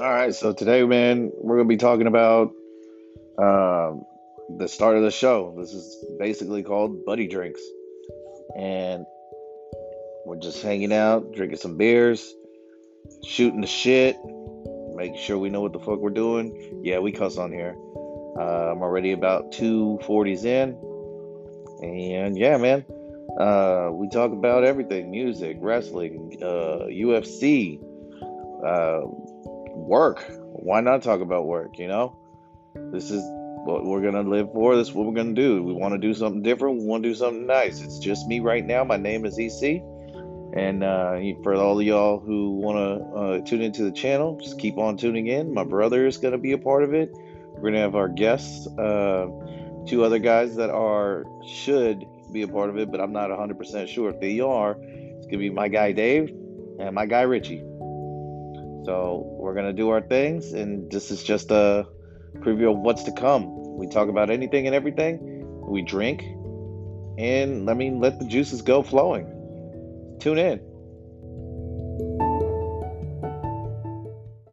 All right, so today, man, we're gonna be talking about um, the start of the show. This is basically called Buddy Drinks, and we're just hanging out, drinking some beers, shooting the shit, making sure we know what the fuck we're doing. Yeah, we cuss on here. Uh, I'm already about two forties in, and yeah, man, uh, we talk about everything: music, wrestling, uh, UFC. Work. Why not talk about work? You know, this is what we're gonna live for. This is what we're gonna do. We want to do something different. We want to do something nice. It's just me right now. My name is EC, and uh, for all of y'all who want to uh, tune into the channel, just keep on tuning in. My brother is gonna be a part of it. We're gonna have our guests, uh, two other guys that are should be a part of it, but I'm not 100% sure if they are. It's gonna be my guy Dave and my guy Richie. So we're gonna do our things, and this is just a preview of what's to come. We talk about anything and everything. We drink, and I mean, let the juices go flowing. Tune in.